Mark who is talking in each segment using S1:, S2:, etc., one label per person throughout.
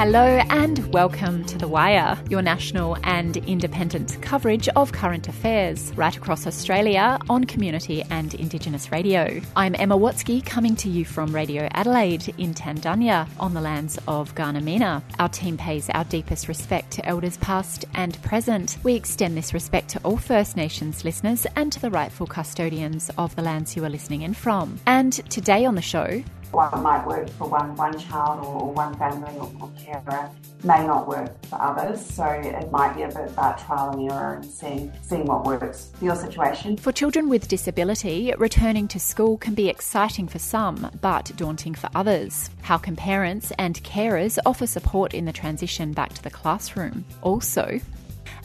S1: Hello and welcome to The Wire, your national and independent coverage of current affairs right across Australia on community and Indigenous radio. I'm Emma Watsky coming to you from Radio Adelaide in Tandanya on the lands of Gardamina. Our team pays our deepest respect to elders past and present. We extend this respect to all First Nations listeners and to the rightful custodians of the lands you are listening in from. And today on the show,
S2: what might work for one, one child or, or one family or, or carer may not work for others. So it might be a bit about trial and error and seeing, seeing what works for your situation.
S1: For children with disability, returning to school can be exciting for some, but daunting for others. How can parents and carers offer support in the transition back to the classroom? Also,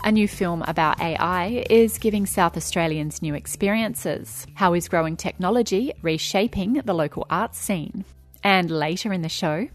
S1: a new film about AI is giving South Australians new experiences. How is growing technology reshaping the local arts scene? And later in the show,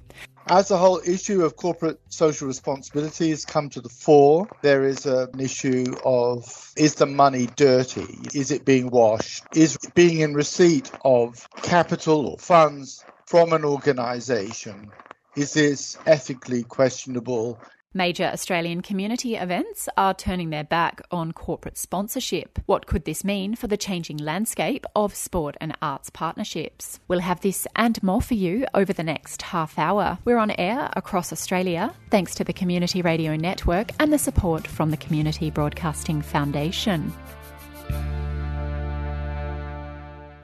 S3: as the whole issue of corporate social responsibility has come to the fore, there is an issue of is the money dirty? Is it being washed? Is being in receipt of capital or funds from an organisation? Is this ethically questionable?
S1: Major Australian community events are turning their back on corporate sponsorship. What could this mean for the changing landscape of sport and arts partnerships? We'll have this and more for you over the next half hour. We're on air across Australia thanks to the Community Radio Network and the support from the Community Broadcasting Foundation.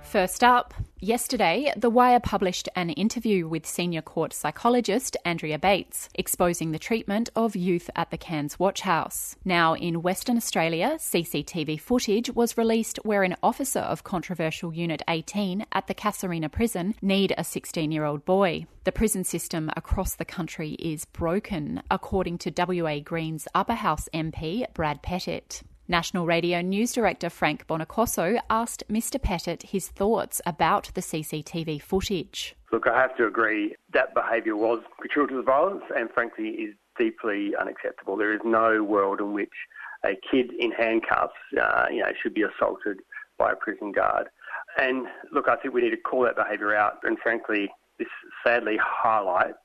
S1: First up, yesterday, The Wire published an interview with senior court psychologist Andrea Bates, exposing the treatment of youth at the Cairns Watch House. Now, in Western Australia, CCTV footage was released where an officer of controversial Unit 18 at the Casuarina prison need a 16 year old boy. The prison system across the country is broken, according to WA Greens Upper House MP Brad Pettitt. National Radio News Director Frank Bonacosso asked Mr. Pettitt his thoughts about the CCTV footage.
S4: Look, I have to agree that behaviour was gratuitous violence and frankly is deeply unacceptable. There is no world in which a kid in handcuffs uh, you know, should be assaulted by a prison guard. And look, I think we need to call that behaviour out and frankly this sadly highlights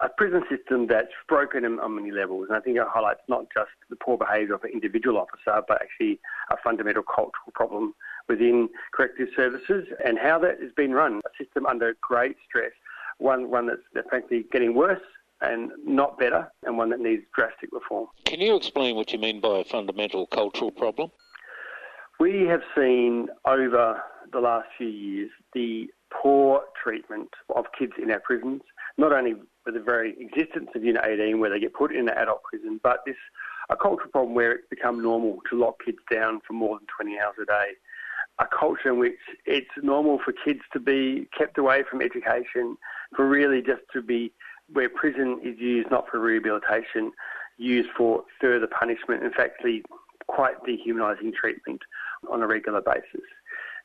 S4: a prison system that's broken on many levels. And I think it highlights not just the poor behaviour of an individual officer, but actually a fundamental cultural problem within corrective services and how that has been run. A system under great stress, one, one that's, that's frankly getting worse and not better, and one that needs drastic reform.
S5: Can you explain what you mean by a fundamental cultural problem?
S4: We have seen over the last few years the poor treatment of kids in our prisons, not only with the very existence of Unit 18 where they get put in an adult prison, but this a cultural problem where it's become normal to lock kids down for more than 20 hours a day. A culture in which it's normal for kids to be kept away from education, for really just to be where prison is used not for rehabilitation, used for further punishment, in fact, quite dehumanising treatment on a regular basis.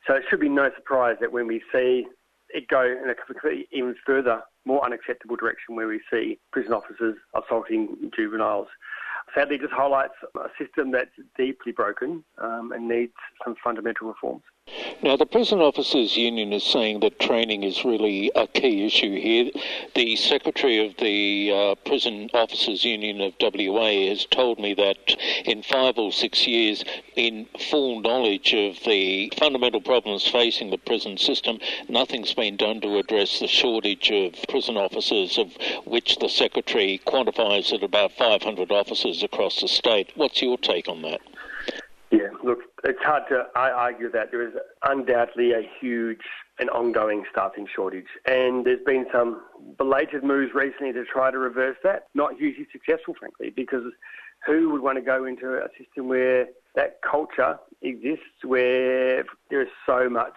S4: So it should be no surprise that when we see it go in a even further, more unacceptable direction where we see prison officers assaulting juveniles. Sadly, it just highlights a system that's deeply broken um, and needs some fundamental reforms.
S5: Now, the Prison Officers Union is saying that training is really a key issue here. The Secretary of the uh, Prison Officers Union of WA has told me that in five or six years, in full knowledge of the fundamental problems facing the prison system, nothing's been done to address the shortage of prison officers, of which the Secretary quantifies at about 500 officers across the state. What's your take on that?
S4: Yeah, look, it's hard to I argue that there is undoubtedly a huge and ongoing staffing shortage. And there's been some belated moves recently to try to reverse that. Not hugely successful, frankly, because who would want to go into a system where that culture exists, where there is so much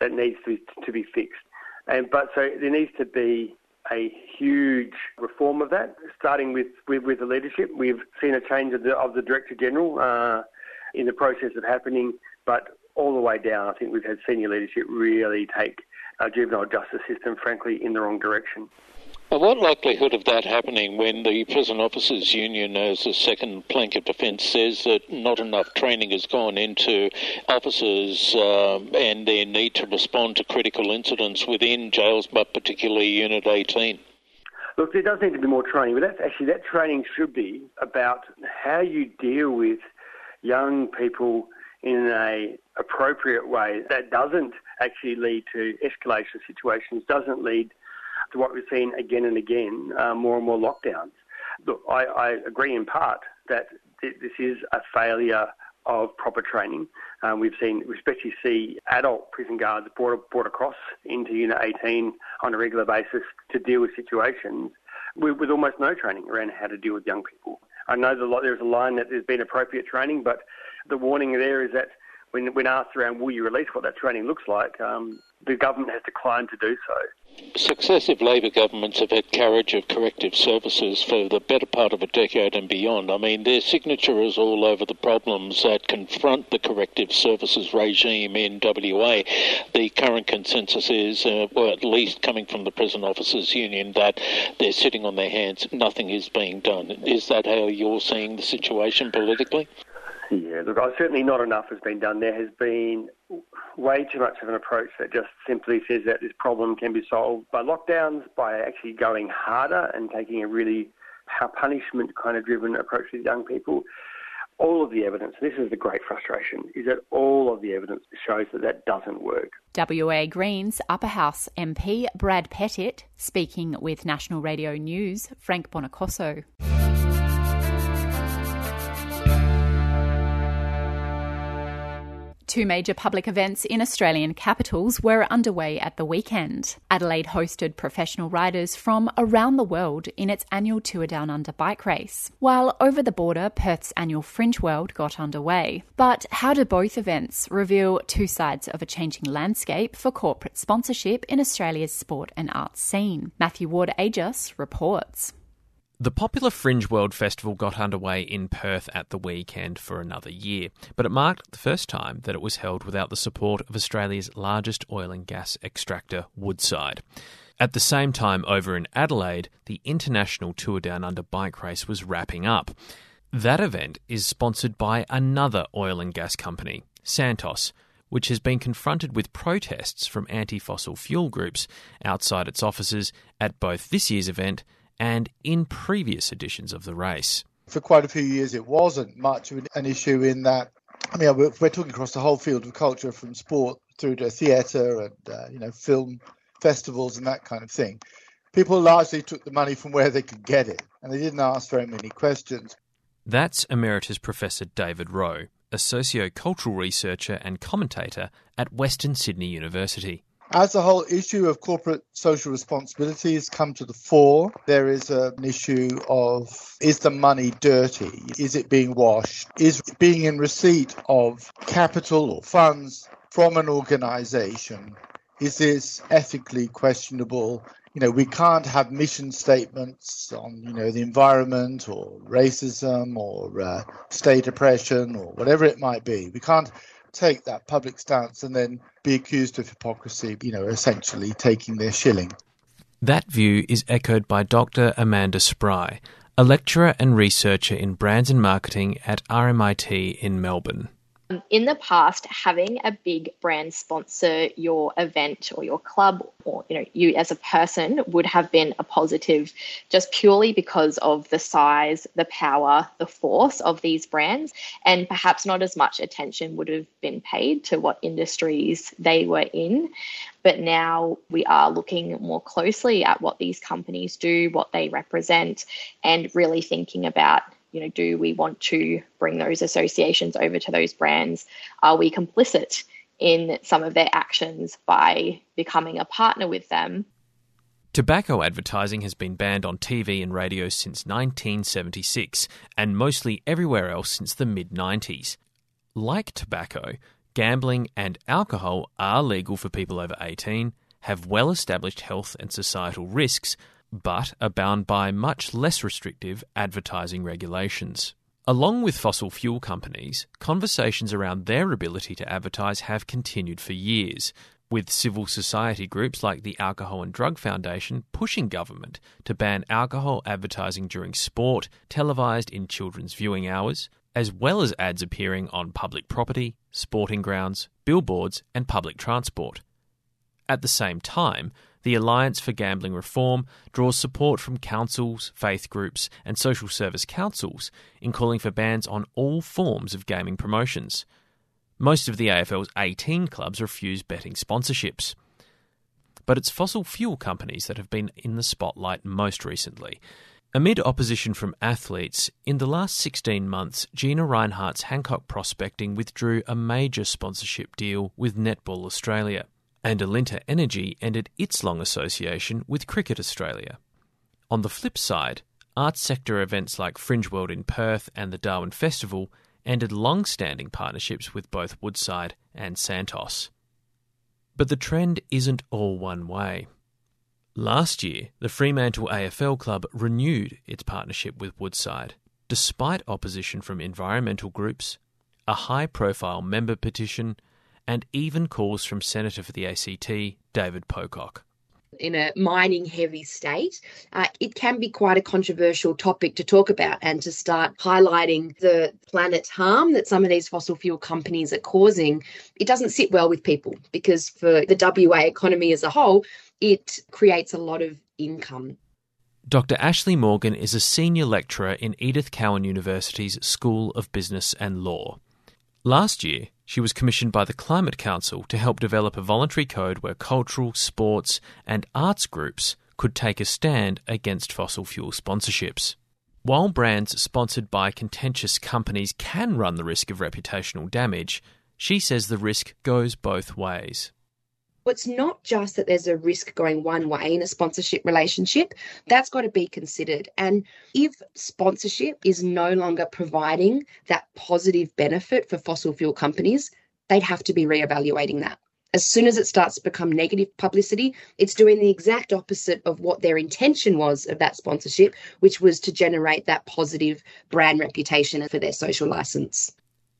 S4: that needs to be, to be fixed? And but so there needs to be a huge reform of that, starting with, with, with the leadership. We've seen a change of the, of the Director General. Uh, in the process of happening, but all the way down, I think we've had senior leadership really take our juvenile justice system, frankly, in the wrong direction.
S5: And what likelihood of that happening when the Prison Officers Union, as a second plank of defence, says that not enough training has gone into officers um, and their need to respond to critical incidents within jails, but particularly Unit 18?
S4: Look, there does need to be more training, but that's actually that training should be about how you deal with young people in a appropriate way that doesn't actually lead to escalation situations, doesn't lead to what we've seen again and again, uh, more and more lockdowns. Look, I, I agree in part that th- this is a failure of proper training. Um, we've seen, we especially see adult prison guards brought, brought across into Unit 18 on a regular basis to deal with situations with, with almost no training around how to deal with young people. I know the, there's a line that there's been appropriate training, but the warning there is that when, when asked around will you release what that training looks like, um, the government has declined to do so.
S5: Successive Labor governments have had carriage of corrective services for the better part of a decade and beyond. I mean, their signature is all over the problems that confront the corrective services regime in WA. The current consensus is, uh, well, at least coming from the Prison Officers Union, that they're sitting on their hands, nothing is being done. Is that how you're seeing the situation politically?
S4: Yeah, look, certainly not enough has been done. There has been way too much of an approach that just simply says that this problem can be solved by lockdowns, by actually going harder and taking a really punishment kind of driven approach with young people. All of the evidence, this is the great frustration, is that all of the evidence shows that that doesn't work.
S1: WA Greens Upper House MP Brad Pettitt speaking with National Radio News Frank Bonacosso. Two major public events in Australian capitals were underway at the weekend. Adelaide hosted professional riders from around the world in its annual Tour Down Under bike race, while over the border, Perth's annual Fringe World got underway. But how do both events reveal two sides of a changing landscape for corporate sponsorship in Australia's sport and arts scene? Matthew Ward Agius reports.
S6: The popular Fringe World Festival got underway in Perth at the weekend for another year, but it marked the first time that it was held without the support of Australia's largest oil and gas extractor, Woodside. At the same time, over in Adelaide, the International Tour Down Under bike race was wrapping up. That event is sponsored by another oil and gas company, Santos, which has been confronted with protests from anti fossil fuel groups outside its offices at both this year's event and in previous editions of the race.
S3: For quite a few years, it wasn't much of an issue in that. I mean, we're, we're talking across the whole field of culture, from sport through to theatre and uh, you know film festivals and that kind of thing. People largely took the money from where they could get it, and they didn't ask very many questions.
S6: That's Emeritus Professor David Rowe, a socio-cultural researcher and commentator at Western Sydney University.
S3: As the whole issue of corporate social responsibility has come to the fore, there is an issue of is the money dirty? Is it being washed? Is being in receipt of capital or funds from an organization? Is this ethically questionable? You know, we can't have mission statements on, you know, the environment or racism or uh, state oppression or whatever it might be. We can't take that public stance and then be accused of hypocrisy, you know, essentially taking their shilling.
S6: That view is echoed by Dr. Amanda Spry, a lecturer and researcher in brands and marketing at RMIT in Melbourne.
S7: Um, in the past, having a big brand sponsor your event or your club or you know you as a person would have been a positive just purely because of the size, the power, the force of these brands and perhaps not as much attention would have been paid to what industries they were in. But now we are looking more closely at what these companies do, what they represent and really thinking about you know, do we want to bring those associations over to those brands? Are we complicit in some of their actions by becoming a partner with them?
S6: Tobacco advertising has been banned on TV and radio since 1976 and mostly everywhere else since the mid 90s. Like tobacco, gambling and alcohol are legal for people over 18, have well established health and societal risks, but are bound by much less restrictive advertising regulations. Along with fossil fuel companies, conversations around their ability to advertise have continued for years, with civil society groups like the Alcohol and Drug Foundation pushing government to ban alcohol advertising during sport, televised in children's viewing hours, as well as ads appearing on public property, sporting grounds, billboards, and public transport. At the same time, The Alliance for Gambling Reform draws support from councils, faith groups, and social service councils in calling for bans on all forms of gaming promotions. Most of the AFL's 18 clubs refuse betting sponsorships. But it's fossil fuel companies that have been in the spotlight most recently. Amid opposition from athletes, in the last 16 months, Gina Rinehart's Hancock Prospecting withdrew a major sponsorship deal with Netball Australia and Alinta Energy ended its long association with Cricket Australia. On the flip side, arts sector events like Fringe World in Perth and the Darwin Festival ended long standing partnerships with both Woodside and Santos. But the trend isn't all one way. Last year, the Fremantle AFL Club renewed its partnership with Woodside, despite opposition from environmental groups, a high profile member petition, and even calls from Senator for the ACT, David Pocock
S8: in a mining heavy state, uh, it can be quite a controversial topic to talk about and to start highlighting the planet's harm that some of these fossil fuel companies are causing. It doesn't sit well with people because for the WA economy as a whole, it creates a lot of income.
S6: Dr. Ashley Morgan is a senior lecturer in Edith Cowan University's School of Business and Law. Last year, she was commissioned by the Climate Council to help develop a voluntary code where cultural, sports, and arts groups could take a stand against fossil fuel sponsorships. While brands sponsored by contentious companies can run the risk of reputational damage, she says the risk goes both ways
S8: it's not just that there's a risk going one way in a sponsorship relationship, that's got to be considered. And if sponsorship is no longer providing that positive benefit for fossil fuel companies, they'd have to be reevaluating that. As soon as it starts to become negative publicity, it's doing the exact opposite of what their intention was of that sponsorship, which was to generate that positive brand reputation for their social license.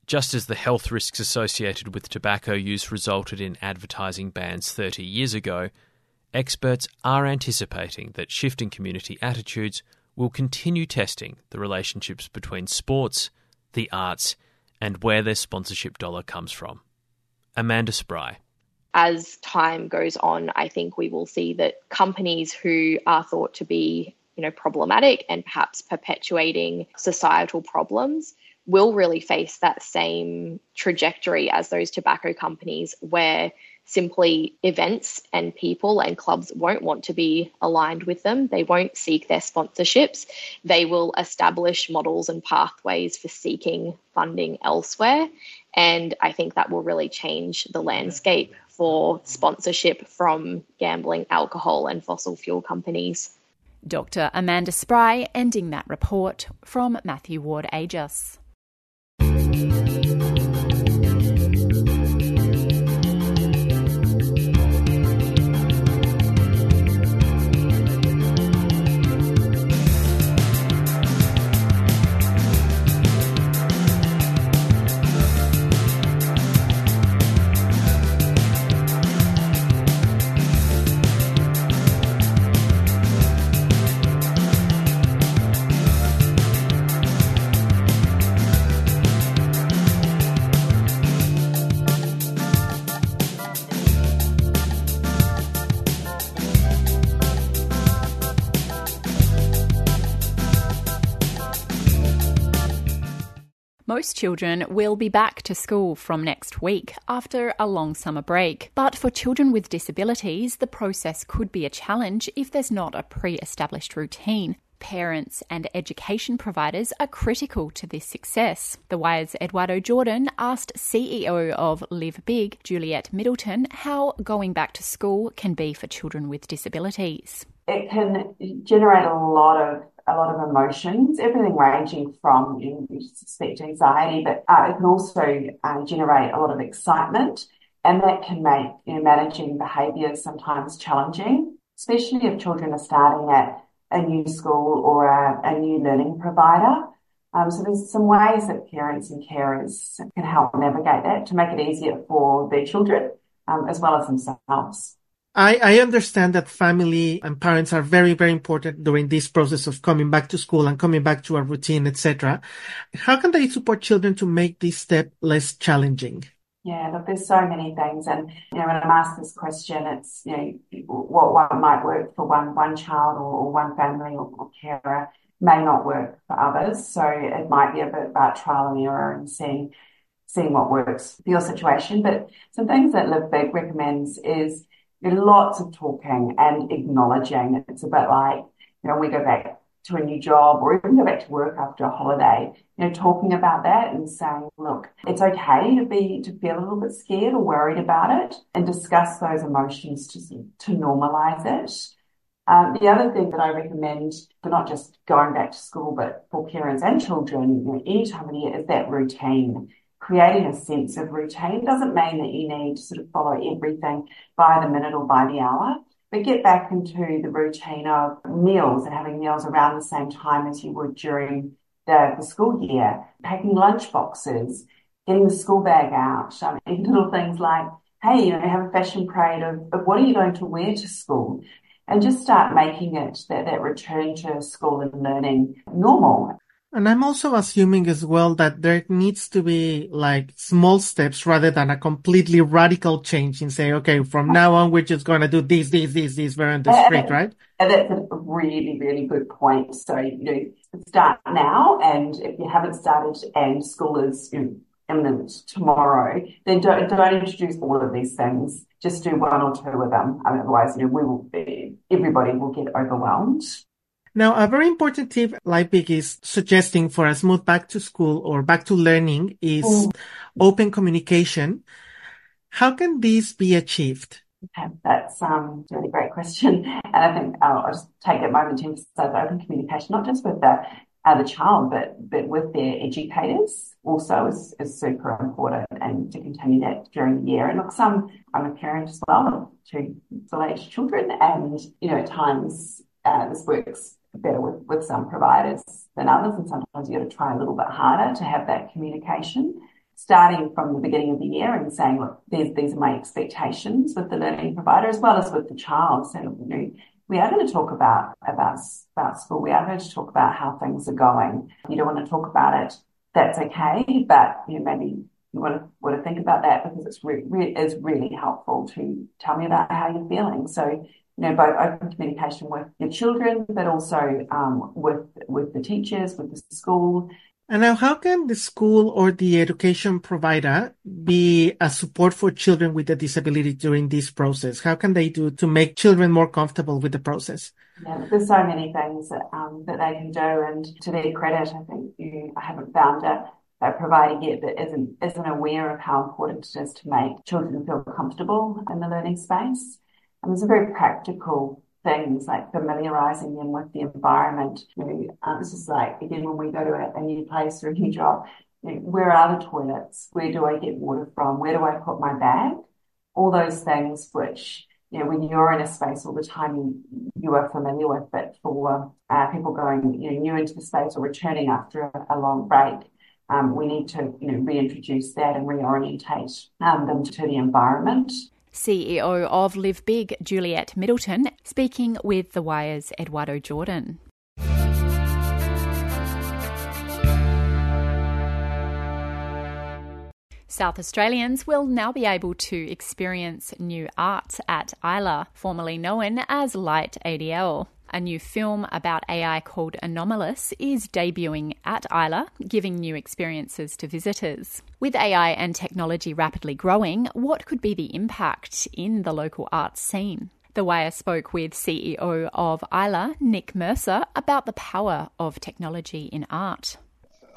S6: Just as the health risks associated with tobacco use resulted in advertising bans 30 years ago, experts are anticipating that shifting community attitudes will continue testing the relationships between sports, the arts, and where their sponsorship dollar comes from. Amanda Spry.
S7: As time goes on, I think we will see that companies who are thought to be, you know, problematic and perhaps perpetuating societal problems will really face that same trajectory as those tobacco companies where simply events and people and clubs won't want to be aligned with them. They won't seek their sponsorships. They will establish models and pathways for seeking funding elsewhere. And I think that will really change the landscape for sponsorship from gambling, alcohol, and fossil fuel companies.
S1: Dr. Amanda Spry ending that report from Matthew Ward Agius. Most children will be back to school from next week after a long summer break. But for children with disabilities, the process could be a challenge if there's not a pre established routine. Parents and education providers are critical to this success. The Wire's Eduardo Jordan asked CEO of Live Big, Juliet Middleton, how going back to school can be for children with disabilities.
S2: It can generate a lot of a lot of emotions, everything ranging from you suspect anxiety, but uh, it can also uh, generate a lot of excitement, and that can make you know, managing behaviours sometimes challenging, especially if children are starting at a new school or a, a new learning provider. Um, so there's some ways that parents and carers can help navigate that to make it easier for their children um, as well as themselves.
S9: I, I understand that family and parents are very, very important during this process of coming back to school and coming back to a routine, etc. How can they support children to make this step less challenging?
S2: Yeah, look, there's so many things, and you know, when I'm asked this question, it's you know, what what might work for one one child or, or one family or, or carer may not work for others. So it might be a bit about trial and error and seeing seeing what works for your situation. But some things that Live Big recommends is lots of talking and acknowledging. It's a bit like you know, we go back to a new job or even go back to work after a holiday, you know, talking about that and saying, look, it's okay to be, to feel a little bit scared or worried about it and discuss those emotions to, to normalize it. Um, the other thing that I recommend for not just going back to school, but for parents and children, you know, any time of year is that routine. Creating a sense of routine doesn't mean that you need to sort of follow everything by the minute or by the hour but get back into the routine of meals and having meals around the same time as you would during the, the school year, packing lunch boxes, getting the school bag out, little things like, hey, you know, have a fashion parade of, of what are you going to wear to school? And just start making it that, that return to school and learning normal.
S9: And I'm also assuming as well that there needs to be like small steps rather than a completely radical change in say, okay, from now on, we're just going to do this, this, this, this, we're on the street, right?
S2: And that's a really, really good point. So, you know, start now. And if you haven't started and school is you know, imminent tomorrow, then don't, don't introduce all of these things. Just do one or two of them. I mean, otherwise, you know, we will be, everybody will get overwhelmed.
S9: Now, a very important tip LiveBig is suggesting for a smooth back to school or back to learning is mm. open communication. How can this be achieved?
S2: Okay, that's um, a really great question. And I think I'll, I'll just take a moment to emphasize open communication, not just with the, uh, the child, but, but with their educators also is, is super important and to continue that during the year. And look, some, I'm a parent as well of two school-aged children and, you know, at times uh, this works better with, with some providers than others. And sometimes you got to try a little bit harder to have that communication. Starting from the beginning of the year and saying, look, these, these are my expectations with the learning provider as well as with the child. So, you know, we are going to talk about, about, about school. We are going to talk about how things are going. You don't want to talk about it. That's okay. But, you know, maybe you want to, want to think about that because it's re- re- is really helpful to tell me about how you're feeling. So you know, both open communication with the children, but also um, with with the teachers, with the school.
S9: And now, how can the school or the education provider be a support for children with a disability during this process? How can they do to make children more comfortable with the process?
S2: Yeah, there's so many things that, um, that they can do, and to their credit, I think you I haven't found a, a provider yet that isn't isn't aware of how important it is to make children feel comfortable in the learning space. And there's a very practical things like familiarizing them with the environment. You know, um, this is like, again, when we go to a, a new place or a new job, you know, where are the toilets? Where do I get water from? Where do I put my bag? All those things which, you know, when you're in a space all the time, you, you are familiar with, but for uh, people going, you know, new into the space or returning after a, a long break, um, we need to, you know, reintroduce that and reorientate um, them to the environment.
S1: CEO of Live Big, Juliet Middleton, speaking with The Wire's Eduardo Jordan. South Australians will now be able to experience new art at Isla, formerly known as Light ADL. A new film about AI called Anomalous is debuting at Isla, giving new experiences to visitors. With AI and technology rapidly growing, what could be the impact in the local arts scene? The Wire spoke with CEO of Isla, Nick Mercer, about the power of technology in art.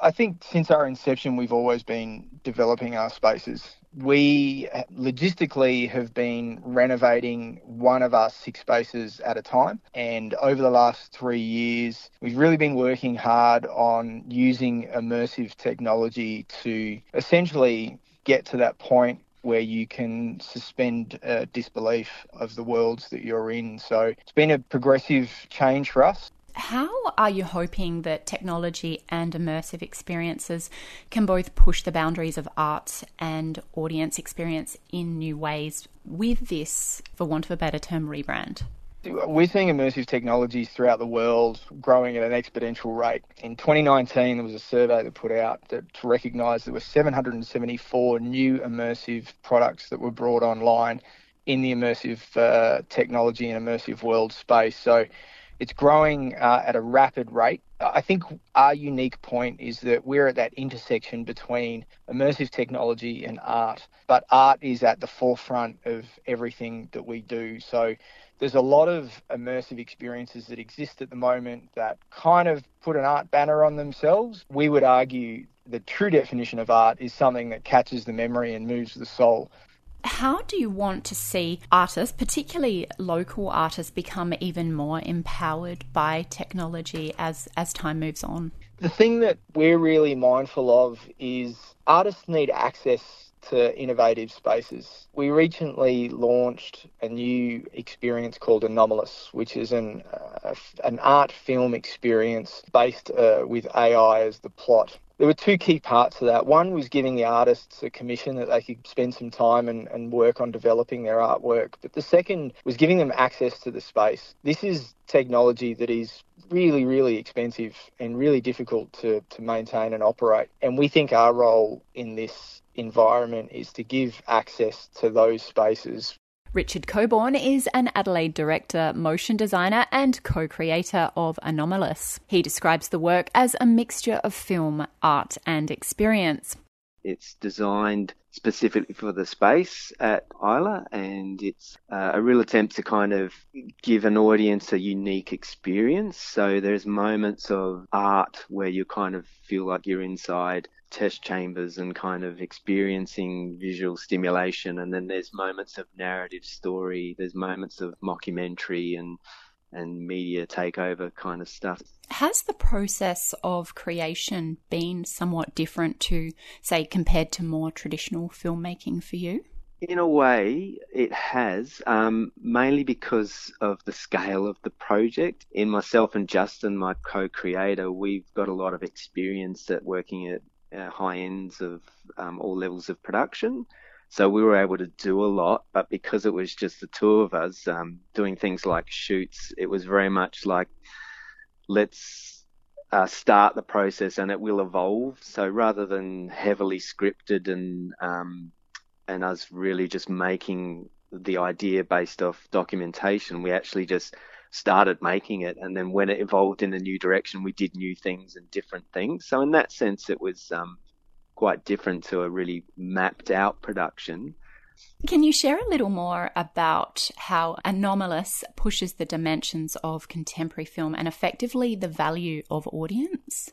S10: I think since our inception, we've always been developing our spaces we logistically have been renovating one of our six spaces at a time. And over the last three years, we've really been working hard on using immersive technology to essentially get to that point where you can suspend uh, disbelief of the worlds that you're in. So it's been a progressive change for us.
S1: How are you hoping that technology and immersive experiences can both push the boundaries of art and audience experience in new ways with this, for want of a better term, rebrand?
S10: we're seeing immersive technologies throughout the world growing at an exponential rate. In 2019, there was a survey that put out that recognised there were 774 new immersive products that were brought online in the immersive uh, technology and immersive world space. So it's growing uh, at a rapid rate. I think our unique point is that we're at that intersection between immersive technology and art, but art is at the forefront of everything that we do. So there's a lot of immersive experiences that exist at the moment that kind of put an art banner on themselves. We would argue the true definition of art is something that catches the memory and moves the soul.
S1: How do you want to see artists, particularly local artists, become even more empowered by technology as, as time moves on?
S10: The thing that we're really mindful of is artists need access to innovative spaces. We recently launched a new experience called Anomalous, which is an uh, an art film experience based uh, with AI as the plot. There were two key parts to that. One was giving the artists a commission that they could spend some time and, and work on developing their artwork. But the second was giving them access to the space. This is technology that is really, really expensive and really difficult to, to maintain and operate. And we think our role in this environment is to give access to those spaces.
S1: Richard Coburn is an Adelaide director, motion designer, and co creator of Anomalous. He describes the work as a mixture of film, art, and experience.
S11: It's designed specifically for the space at Isla, and it's uh, a real attempt to kind of give an audience a unique experience. So there's moments of art where you kind of feel like you're inside test chambers and kind of experiencing visual stimulation. And then there's moments of narrative story, there's moments of mockumentary and and media takeover kind of stuff.
S1: Has the process of creation been somewhat different to, say, compared to more traditional filmmaking for you?
S11: In a way, it has, um, mainly because of the scale of the project. In myself and Justin, my co-creator, we've got a lot of experience at working at uh, high ends of um, all levels of production. So we were able to do a lot, but because it was just the two of us um, doing things like shoots, it was very much like let's uh, start the process and it will evolve. So rather than heavily scripted and um, and us really just making the idea based off documentation, we actually just started making it. And then when it evolved in a new direction, we did new things and different things. So in that sense, it was um, quite different to a really mapped out production.
S1: Can you share a little more about how Anomalous pushes the dimensions of contemporary film and effectively the value of audience?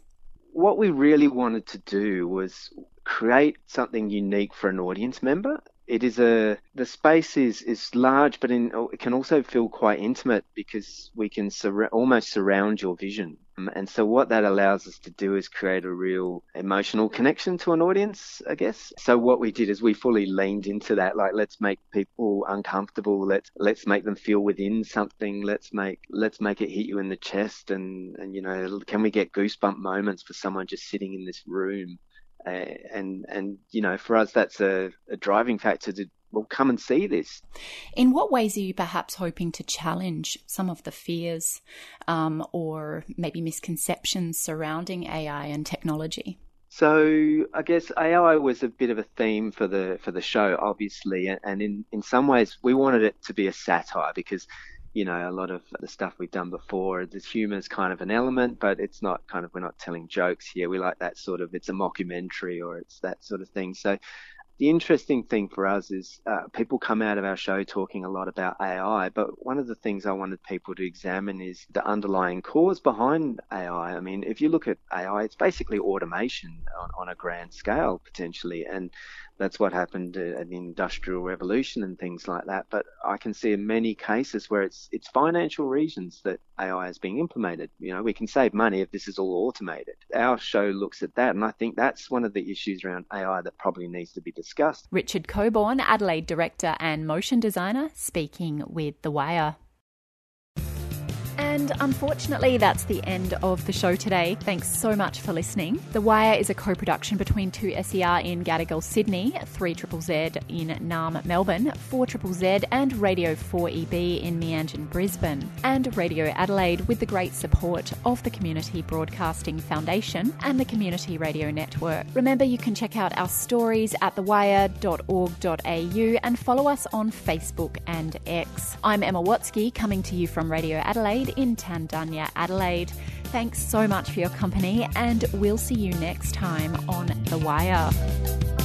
S11: What we really wanted to do was create something unique for an audience member it is a the space is is large, but in, it can also feel quite intimate because we can sur- almost surround your vision. Um, and so what that allows us to do is create a real emotional connection to an audience, I guess. So what we did is we fully leaned into that. Like, let's make people uncomfortable. Let's let's make them feel within something. Let's make let's make it hit you in the chest. And and you know, can we get goosebump moments for someone just sitting in this room? And and you know for us that's a, a driving factor to well come and see this.
S1: In what ways are you perhaps hoping to challenge some of the fears um, or maybe misconceptions surrounding AI and technology?
S11: So I guess AI was a bit of a theme for the for the show, obviously, and in in some ways we wanted it to be a satire because you know, a lot of the stuff we've done before, the humour is kind of an element, but it's not kind of, we're not telling jokes here. We like that sort of, it's a mockumentary or it's that sort of thing. So the interesting thing for us is uh, people come out of our show talking a lot about AI, but one of the things I wanted people to examine is the underlying cause behind AI. I mean, if you look at AI, it's basically automation on, on a grand scale potentially, and that's what happened at the industrial revolution and things like that. But I can see in many cases where it's it's financial reasons that AI is being implemented. You know, we can save money if this is all automated. Our show looks at that, and I think that's one of the issues around AI that probably needs to be discussed.
S1: Richard Coburn, Adelaide director and motion designer, speaking with The Wire. And unfortunately, that's the end of the show today. Thanks so much for listening. The Wire is a co production between 2SER in Gadigal, Sydney, 3ZZZ in Naarm, Melbourne, 4ZZZ, and Radio 4EB in Meanjin, Brisbane, and Radio Adelaide with the great support of the Community Broadcasting Foundation and the Community Radio Network. Remember, you can check out our stories at thewire.org.au and follow us on Facebook and X. I'm Emma Watsky, coming to you from Radio Adelaide in Tandanya, Adelaide. Thanks so much for your company, and we'll see you next time on The Wire.